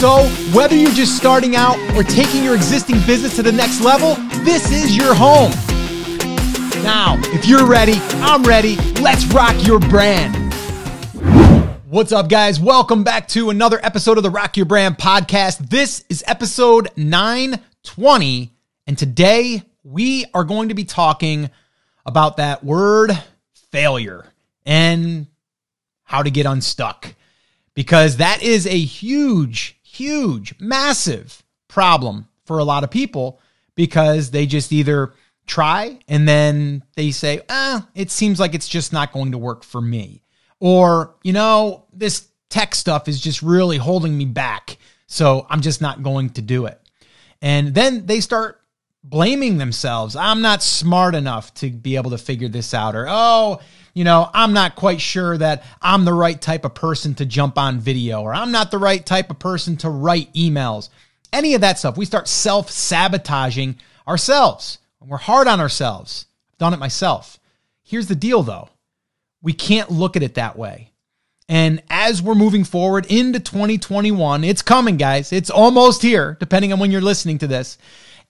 So, whether you're just starting out or taking your existing business to the next level, this is your home. Now, if you're ready, I'm ready. Let's rock your brand. What's up, guys? Welcome back to another episode of the Rock Your Brand podcast. This is episode 920, and today we are going to be talking about that word failure and how to get unstuck because that is a huge, huge, massive problem for a lot of people because they just either try and then they say, ah, it seems like it's just not going to work for me. Or, you know, this tech stuff is just really holding me back. So I'm just not going to do it. And then they start blaming themselves. I'm not smart enough to be able to figure this out. Or, oh, you know, I'm not quite sure that I'm the right type of person to jump on video. Or I'm not the right type of person to write emails any of that stuff. We start self sabotaging ourselves. We're hard on ourselves. I've done it myself. Here's the deal though we can't look at it that way. And as we're moving forward into 2021, it's coming, guys. It's almost here, depending on when you're listening to this.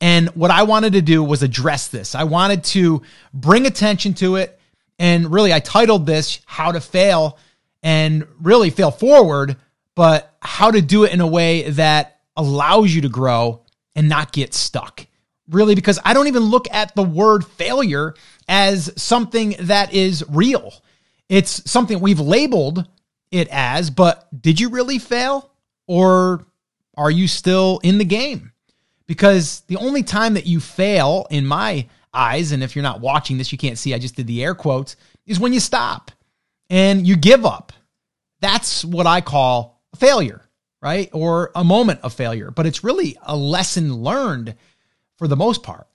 And what I wanted to do was address this. I wanted to bring attention to it. And really, I titled this How to Fail and really fail forward, but how to do it in a way that allows you to grow and not get stuck. Really, because I don't even look at the word failure as something that is real. It's something we've labeled it as, but did you really fail? Or are you still in the game? Because the only time that you fail, in my eyes, and if you're not watching this, you can't see, I just did the air quotes, is when you stop and you give up. That's what I call a failure right? Or a moment of failure, but it's really a lesson learned for the most part.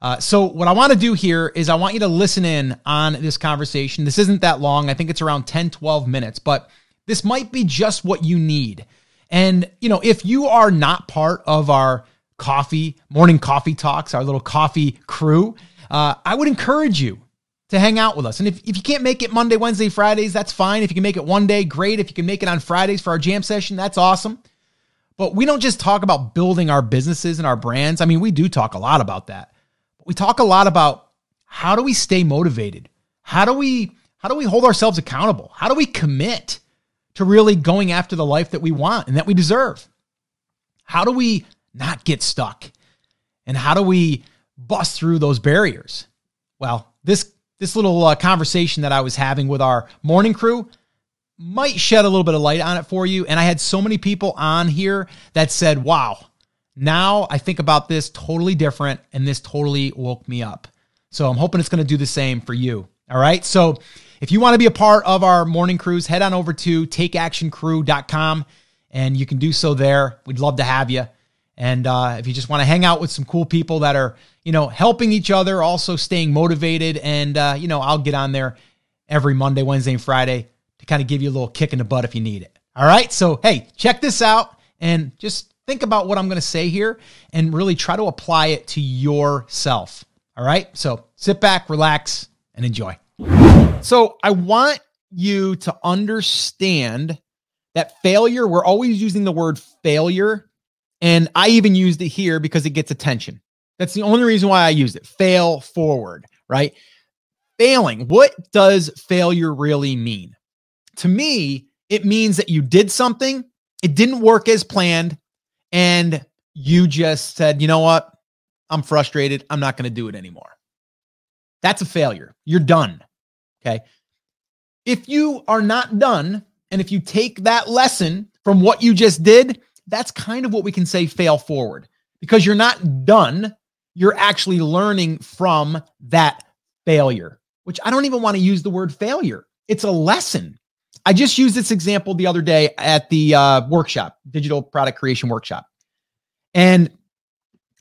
Uh, so, what I want to do here is I want you to listen in on this conversation. This isn't that long. I think it's around 10, 12 minutes, but this might be just what you need. And, you know, if you are not part of our coffee, morning coffee talks, our little coffee crew, uh, I would encourage you to hang out with us. And if, if you can't make it Monday, Wednesday, Fridays, that's fine. If you can make it one day, great. If you can make it on Fridays for our jam session, that's awesome. But we don't just talk about building our businesses and our brands. I mean, we do talk a lot about that. But we talk a lot about how do we stay motivated? How do we how do we hold ourselves accountable? How do we commit to really going after the life that we want and that we deserve? How do we not get stuck? And how do we bust through those barriers? Well, this this little uh, conversation that I was having with our morning crew might shed a little bit of light on it for you. And I had so many people on here that said, wow, now I think about this totally different and this totally woke me up. So I'm hoping it's going to do the same for you. All right. So if you want to be a part of our morning crews, head on over to takeactioncrew.com and you can do so there. We'd love to have you. And uh, if you just want to hang out with some cool people that are, you know, helping each other, also staying motivated, and uh, you know, I'll get on there every Monday, Wednesday, and Friday to kind of give you a little kick in the butt if you need it. All right. So hey, check this out and just think about what I'm going to say here and really try to apply it to yourself. All right. So sit back, relax, and enjoy. So I want you to understand that failure, we're always using the word failure and I even used it here because it gets attention. That's the only reason why I used it. Fail forward, right? Failing. What does failure really mean? To me, it means that you did something, it didn't work as planned, and you just said, you know what? I'm frustrated. I'm not going to do it anymore. That's a failure. You're done. Okay. If you are not done, and if you take that lesson from what you just did that's kind of what we can say fail forward because you're not done. You're actually learning from that failure, which I don't even want to use the word failure. It's a lesson. I just used this example the other day at the uh, workshop, digital product creation workshop. And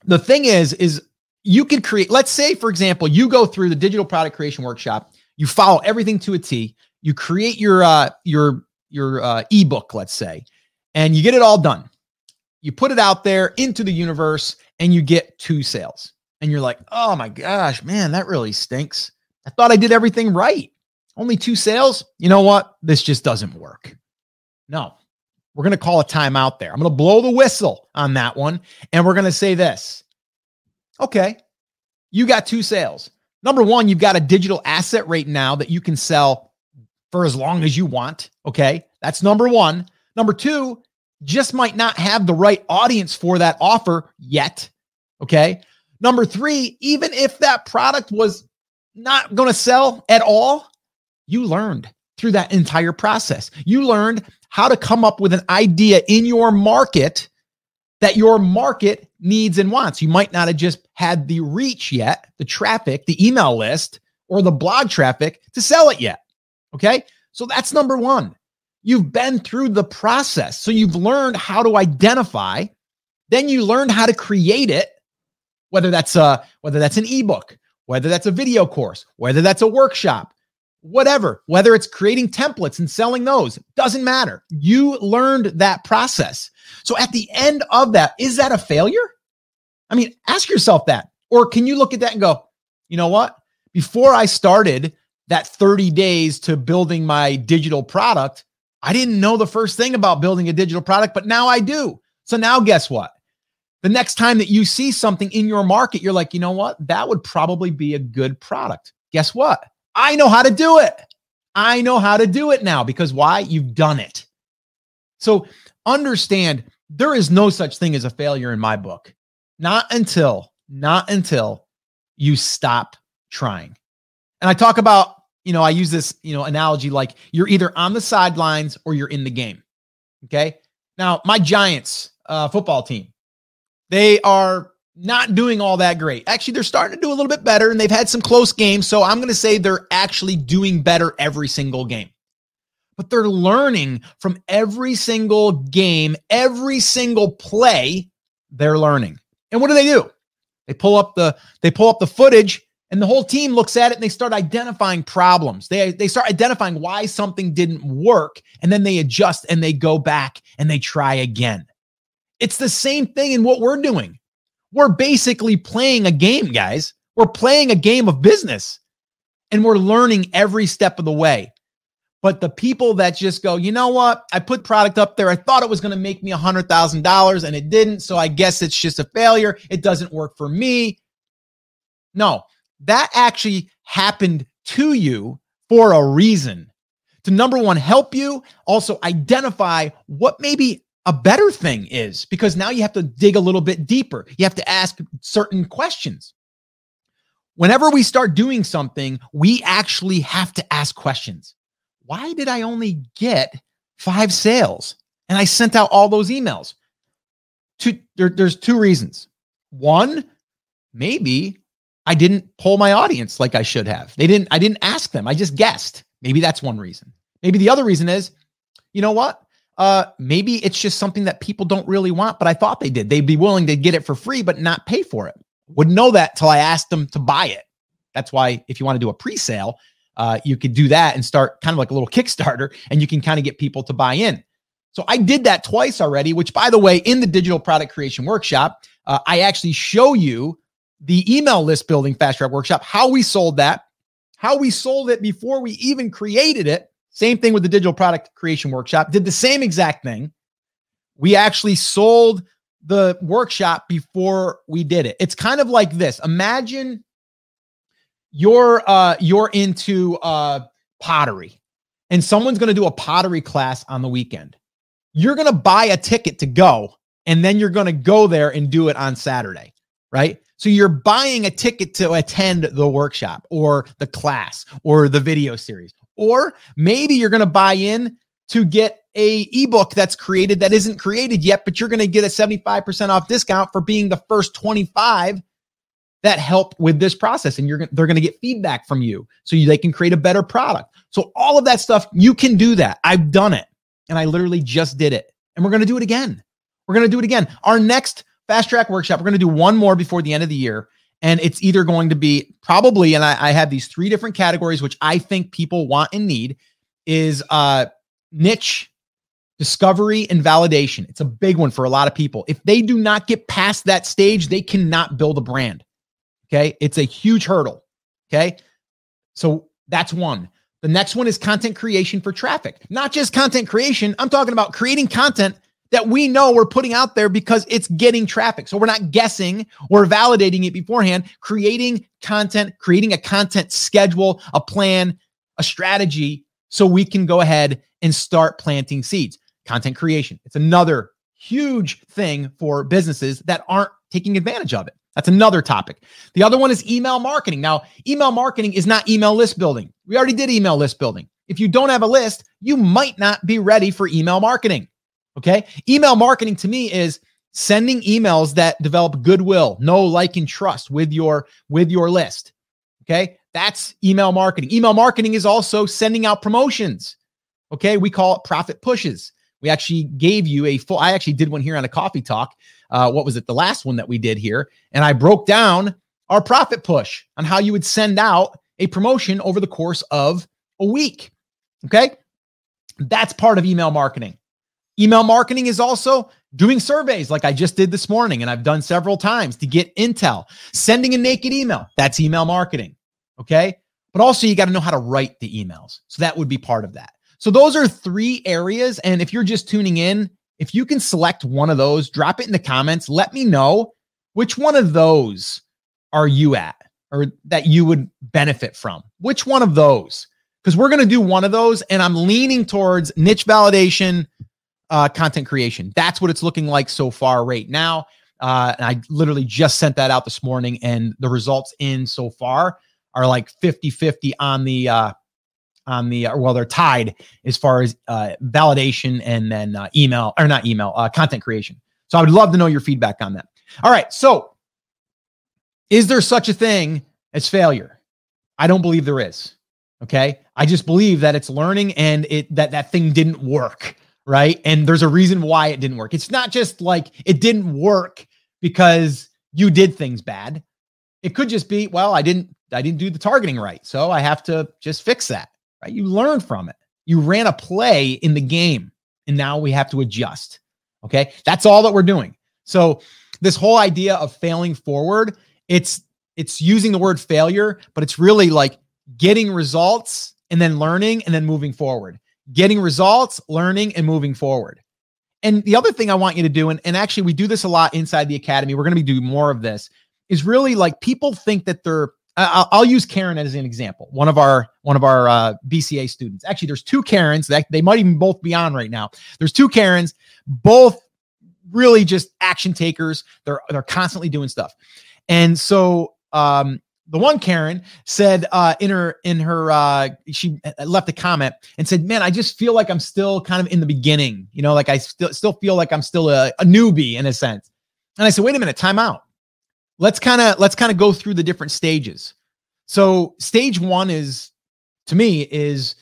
the thing is, is you could create, let's say, for example, you go through the digital product creation workshop, you follow everything to a T, you create your uh your your uh, ebook, let's say, and you get it all done. You put it out there into the universe and you get two sales. And you're like, oh my gosh, man, that really stinks. I thought I did everything right. Only two sales. You know what? This just doesn't work. No, we're going to call a timeout there. I'm going to blow the whistle on that one. And we're going to say this okay, you got two sales. Number one, you've got a digital asset right now that you can sell for as long as you want. Okay, that's number one. Number two, just might not have the right audience for that offer yet. Okay. Number three, even if that product was not going to sell at all, you learned through that entire process. You learned how to come up with an idea in your market that your market needs and wants. You might not have just had the reach yet, the traffic, the email list, or the blog traffic to sell it yet. Okay. So that's number one. You've been through the process. So you've learned how to identify. Then you learned how to create it, whether that's a, whether that's an ebook, whether that's a video course, whether that's a workshop, whatever, whether it's creating templates and selling those, doesn't matter. You learned that process. So at the end of that, is that a failure? I mean, ask yourself that. Or can you look at that and go, you know what? Before I started that 30 days to building my digital product, I didn't know the first thing about building a digital product, but now I do. So now guess what? The next time that you see something in your market, you're like, you know what? That would probably be a good product. Guess what? I know how to do it. I know how to do it now because why? You've done it. So understand there is no such thing as a failure in my book. Not until, not until you stop trying. And I talk about you know, I use this, you know, analogy like you're either on the sidelines or you're in the game. Okay. Now, my Giants uh, football team, they are not doing all that great. Actually, they're starting to do a little bit better and they've had some close games. So I'm going to say they're actually doing better every single game. But they're learning from every single game, every single play, they're learning. And what do they do? They pull up the they pull up the footage and the whole team looks at it and they start identifying problems. They, they start identifying why something didn't work. And then they adjust and they go back and they try again. It's the same thing in what we're doing. We're basically playing a game, guys. We're playing a game of business and we're learning every step of the way. But the people that just go, you know what? I put product up there. I thought it was going to make me a $100,000 and it didn't. So I guess it's just a failure. It doesn't work for me. No, that actually happened to you for a reason to number one, help you also identify what maybe a better thing is, because now you have to dig a little bit deeper. You have to ask certain questions. Whenever we start doing something, we actually have to ask questions. Why did I only get five sales? And I sent out all those emails. Two, there, there's two reasons. One, maybe I didn't poll my audience like I should have. They didn't, I didn't ask them. I just guessed. Maybe that's one reason. Maybe the other reason is, you know what? Uh, maybe it's just something that people don't really want, but I thought they did. They'd be willing to get it for free, but not pay for it. Wouldn't know that till I asked them to buy it. That's why if you want to do a pre-sale, uh, you could do that and start kind of like a little Kickstarter, and you can kind of get people to buy in. So I did that twice already. Which, by the way, in the digital product creation workshop, uh, I actually show you the email list building fast track workshop, how we sold that, how we sold it before we even created it. Same thing with the digital product creation workshop, did the same exact thing. We actually sold the workshop before we did it. It's kind of like this. Imagine you're uh you're into uh pottery and someone's going to do a pottery class on the weekend. You're going to buy a ticket to go and then you're going to go there and do it on Saturday, right? So you're buying a ticket to attend the workshop or the class or the video series. Or maybe you're going to buy in to get a ebook that's created that isn't created yet, but you're going to get a 75% off discount for being the first 25 that help with this process and you're they're going to get feedback from you so you, they can create a better product. So all of that stuff you can do that. I've done it and I literally just did it. And we're going to do it again. We're going to do it again. Our next fast track workshop. We're going to do one more before the end of the year. And it's either going to be probably, and I, I have these three different categories, which I think people want and need is uh, niche, discovery, and validation. It's a big one for a lot of people. If they do not get past that stage, they cannot build a brand. Okay. It's a huge hurdle. Okay. So that's one. The next one is content creation for traffic. Not just content creation. I'm talking about creating content that we know we're putting out there because it's getting traffic. So we're not guessing, we're validating it beforehand, creating content, creating a content schedule, a plan, a strategy so we can go ahead and start planting seeds. Content creation. It's another huge thing for businesses that aren't taking advantage of it. That's another topic. The other one is email marketing. Now, email marketing is not email list building. We already did email list building. If you don't have a list, you might not be ready for email marketing. Okay. Email marketing to me is sending emails that develop goodwill, know, like, and trust with your with your list. Okay. That's email marketing. Email marketing is also sending out promotions. Okay. We call it profit pushes. We actually gave you a full, I actually did one here on a coffee talk. Uh, what was it? The last one that we did here. And I broke down our profit push on how you would send out a promotion over the course of a week. Okay. That's part of email marketing. Email marketing is also doing surveys like I just did this morning and I've done several times to get intel. Sending a naked email, that's email marketing. Okay. But also, you got to know how to write the emails. So that would be part of that. So those are three areas. And if you're just tuning in, if you can select one of those, drop it in the comments. Let me know which one of those are you at or that you would benefit from. Which one of those? Because we're going to do one of those. And I'm leaning towards niche validation, uh, content creation. That's what it's looking like so far right now. Uh, and I literally just sent that out this morning, and the results in so far are like 50 50 on the, uh, on the, uh, well, they're tied as far as uh, validation and then uh, email or not email, uh, content creation. So I would love to know your feedback on that. All right. So is there such a thing as failure? I don't believe there is. Okay. I just believe that it's learning and it that that thing didn't work. Right. And there's a reason why it didn't work. It's not just like it didn't work because you did things bad. It could just be, well, I didn't I didn't do the targeting right. So I have to just fix that. Right? You learn from it. You ran a play in the game and now we have to adjust. Okay? That's all that we're doing. So this whole idea of failing forward, it's it's using the word failure, but it's really like getting results and then learning and then moving forward. Getting results, learning and moving forward. And the other thing I want you to do, and, and actually we do this a lot inside the academy, we're going to be doing more of this, is really like people think that they're I'll, I'll, use Karen as an example. One of our one of our uh, BCA students. Actually, there's two Karens that they might even both be on right now. There's two Karens, both really just action takers. They're they're constantly doing stuff, and so um, the one Karen said uh, in her in her uh, she left a comment and said, "Man, I just feel like I'm still kind of in the beginning. You know, like I still still feel like I'm still a, a newbie in a sense." And I said, "Wait a minute, time out." let's kind of let's kind of go through the different stages. So stage 1 is to me is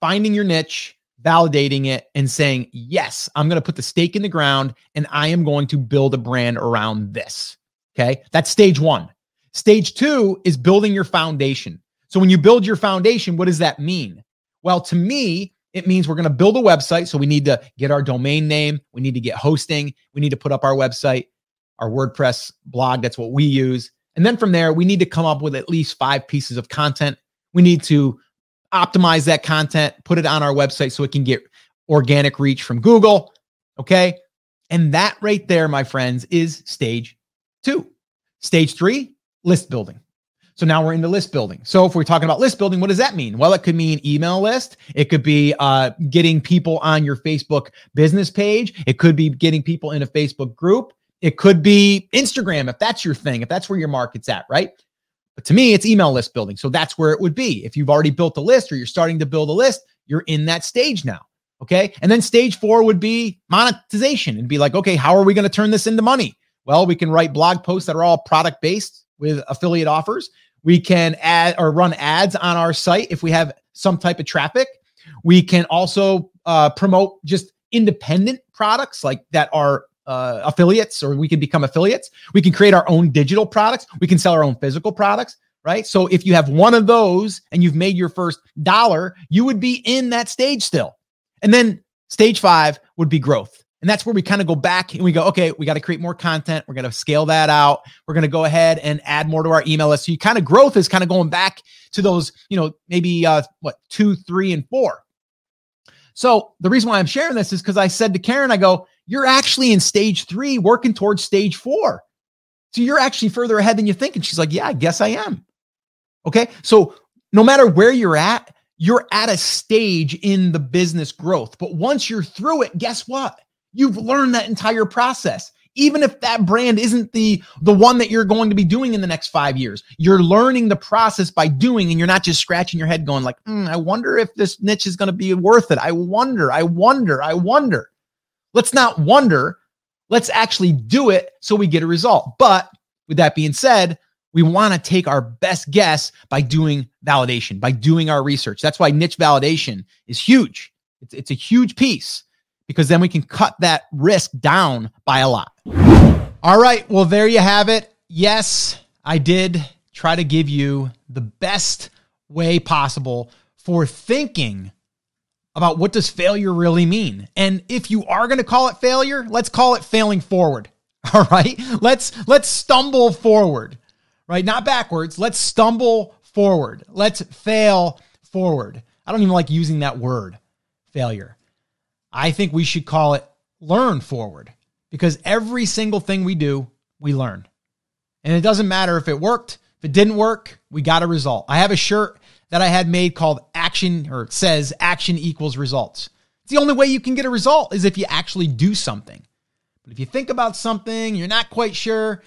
finding your niche, validating it and saying, "Yes, I'm going to put the stake in the ground and I am going to build a brand around this." Okay? That's stage 1. Stage 2 is building your foundation. So when you build your foundation, what does that mean? Well, to me, it means we're going to build a website. So we need to get our domain name. We need to get hosting. We need to put up our website our WordPress blog. That's what we use. And then from there, we need to come up with at least five pieces of content. We need to optimize that content, put it on our website so it can get organic reach from Google. Okay. And that right there, my friends, is stage two. Stage three, list building. So now we're into list building. So if we're talking about list building, what does that mean? Well, it could mean email list. It could be uh, getting people on your Facebook business page. It could be getting people in a Facebook group. It could be Instagram if that's your thing, if that's where your market's at, right? But to me, it's email list building. So that's where it would be. If you've already built a list or you're starting to build a list, you're in that stage now. Okay. And then stage four would be monetization and be like, okay, how are we going to turn this into money? Well, we can write blog posts that are all product based with affiliate offers. We can add or run ads on our site if we have some type of traffic. We can also uh, promote just independent products like that are uh, affiliates or we can become affiliates. We can create our own digital products. We can sell our own physical products, right? So if you have one of those and you've made your first dollar, you would be in that stage still. And then stage five would be growth. And that's where we kind of go back and we go, okay, we got to create more content. We're going to scale that out. We're going to go ahead and add more to our email list. So you kind of growth is kind of going back to those, you know, maybe uh, what two, three, and four. So the reason why I'm sharing this is because I said to Karen, I go, you're actually in stage three, working towards stage four. So you're actually further ahead than you think. And she's like, yeah, I guess I am. Okay. So no matter where you're at, you're at a stage in the business growth. But once you're through it, guess what? You've learned that entire process. Even if that brand isn't the the one that you're going to be doing in the next 5 years, you're learning the process by doing and you're not just scratching your head going like, mm, "I wonder if this niche is going to be worth it. I wonder, I wonder, I wonder." Let's not wonder. Let's actually do it so we get a result. But with that being said, we want to take our best guess by doing validation, by doing our research. That's why niche validation is huge. It's, it's a huge piece because then we can cut that risk down by a lot. All right. Well, there you have it. Yes, I did try to give you the best way possible for thinking about what does failure really mean. And if you are going to call it failure, let's call it failing forward. All right? Let's let's stumble forward. Right? Not backwards. Let's stumble forward. Let's fail forward. I don't even like using that word, failure. I think we should call it learn forward because every single thing we do, we learn. And it doesn't matter if it worked, if it didn't work, we got a result. I have a shirt that I had made called action or says action equals results. It's the only way you can get a result is if you actually do something. But if you think about something, you're not quite sure,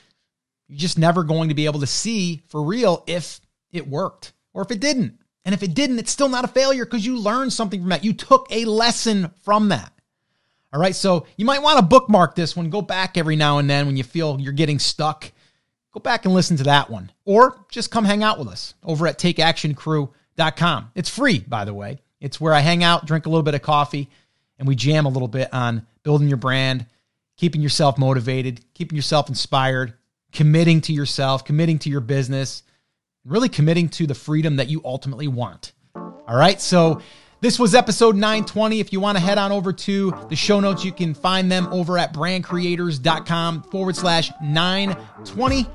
you're just never going to be able to see for real if it worked or if it didn't. And if it didn't, it's still not a failure because you learned something from that. You took a lesson from that. All right. So you might want to bookmark this one. Go back every now and then when you feel you're getting stuck. Go back and listen to that one. Or just come hang out with us over at takeactioncrew.com. It's free, by the way. It's where I hang out, drink a little bit of coffee, and we jam a little bit on building your brand, keeping yourself motivated, keeping yourself inspired, committing to yourself, committing to your business really committing to the freedom that you ultimately want. All right. So this was episode 920. If you want to head on over to the show notes, you can find them over at brandcreators.com forward slash 920.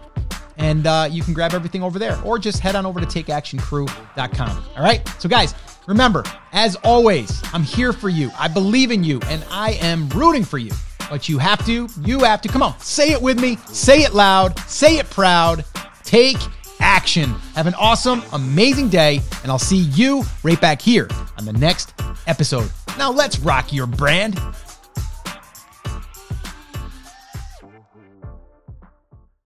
And uh, you can grab everything over there or just head on over to takeactioncrew.com. All right. So, guys, remember, as always, I'm here for you. I believe in you and I am rooting for you. But you have to, you have to, come on, say it with me, say it loud, say it proud. Take action. Have an awesome, amazing day, and I'll see you right back here on the next episode. Now let's rock your brand.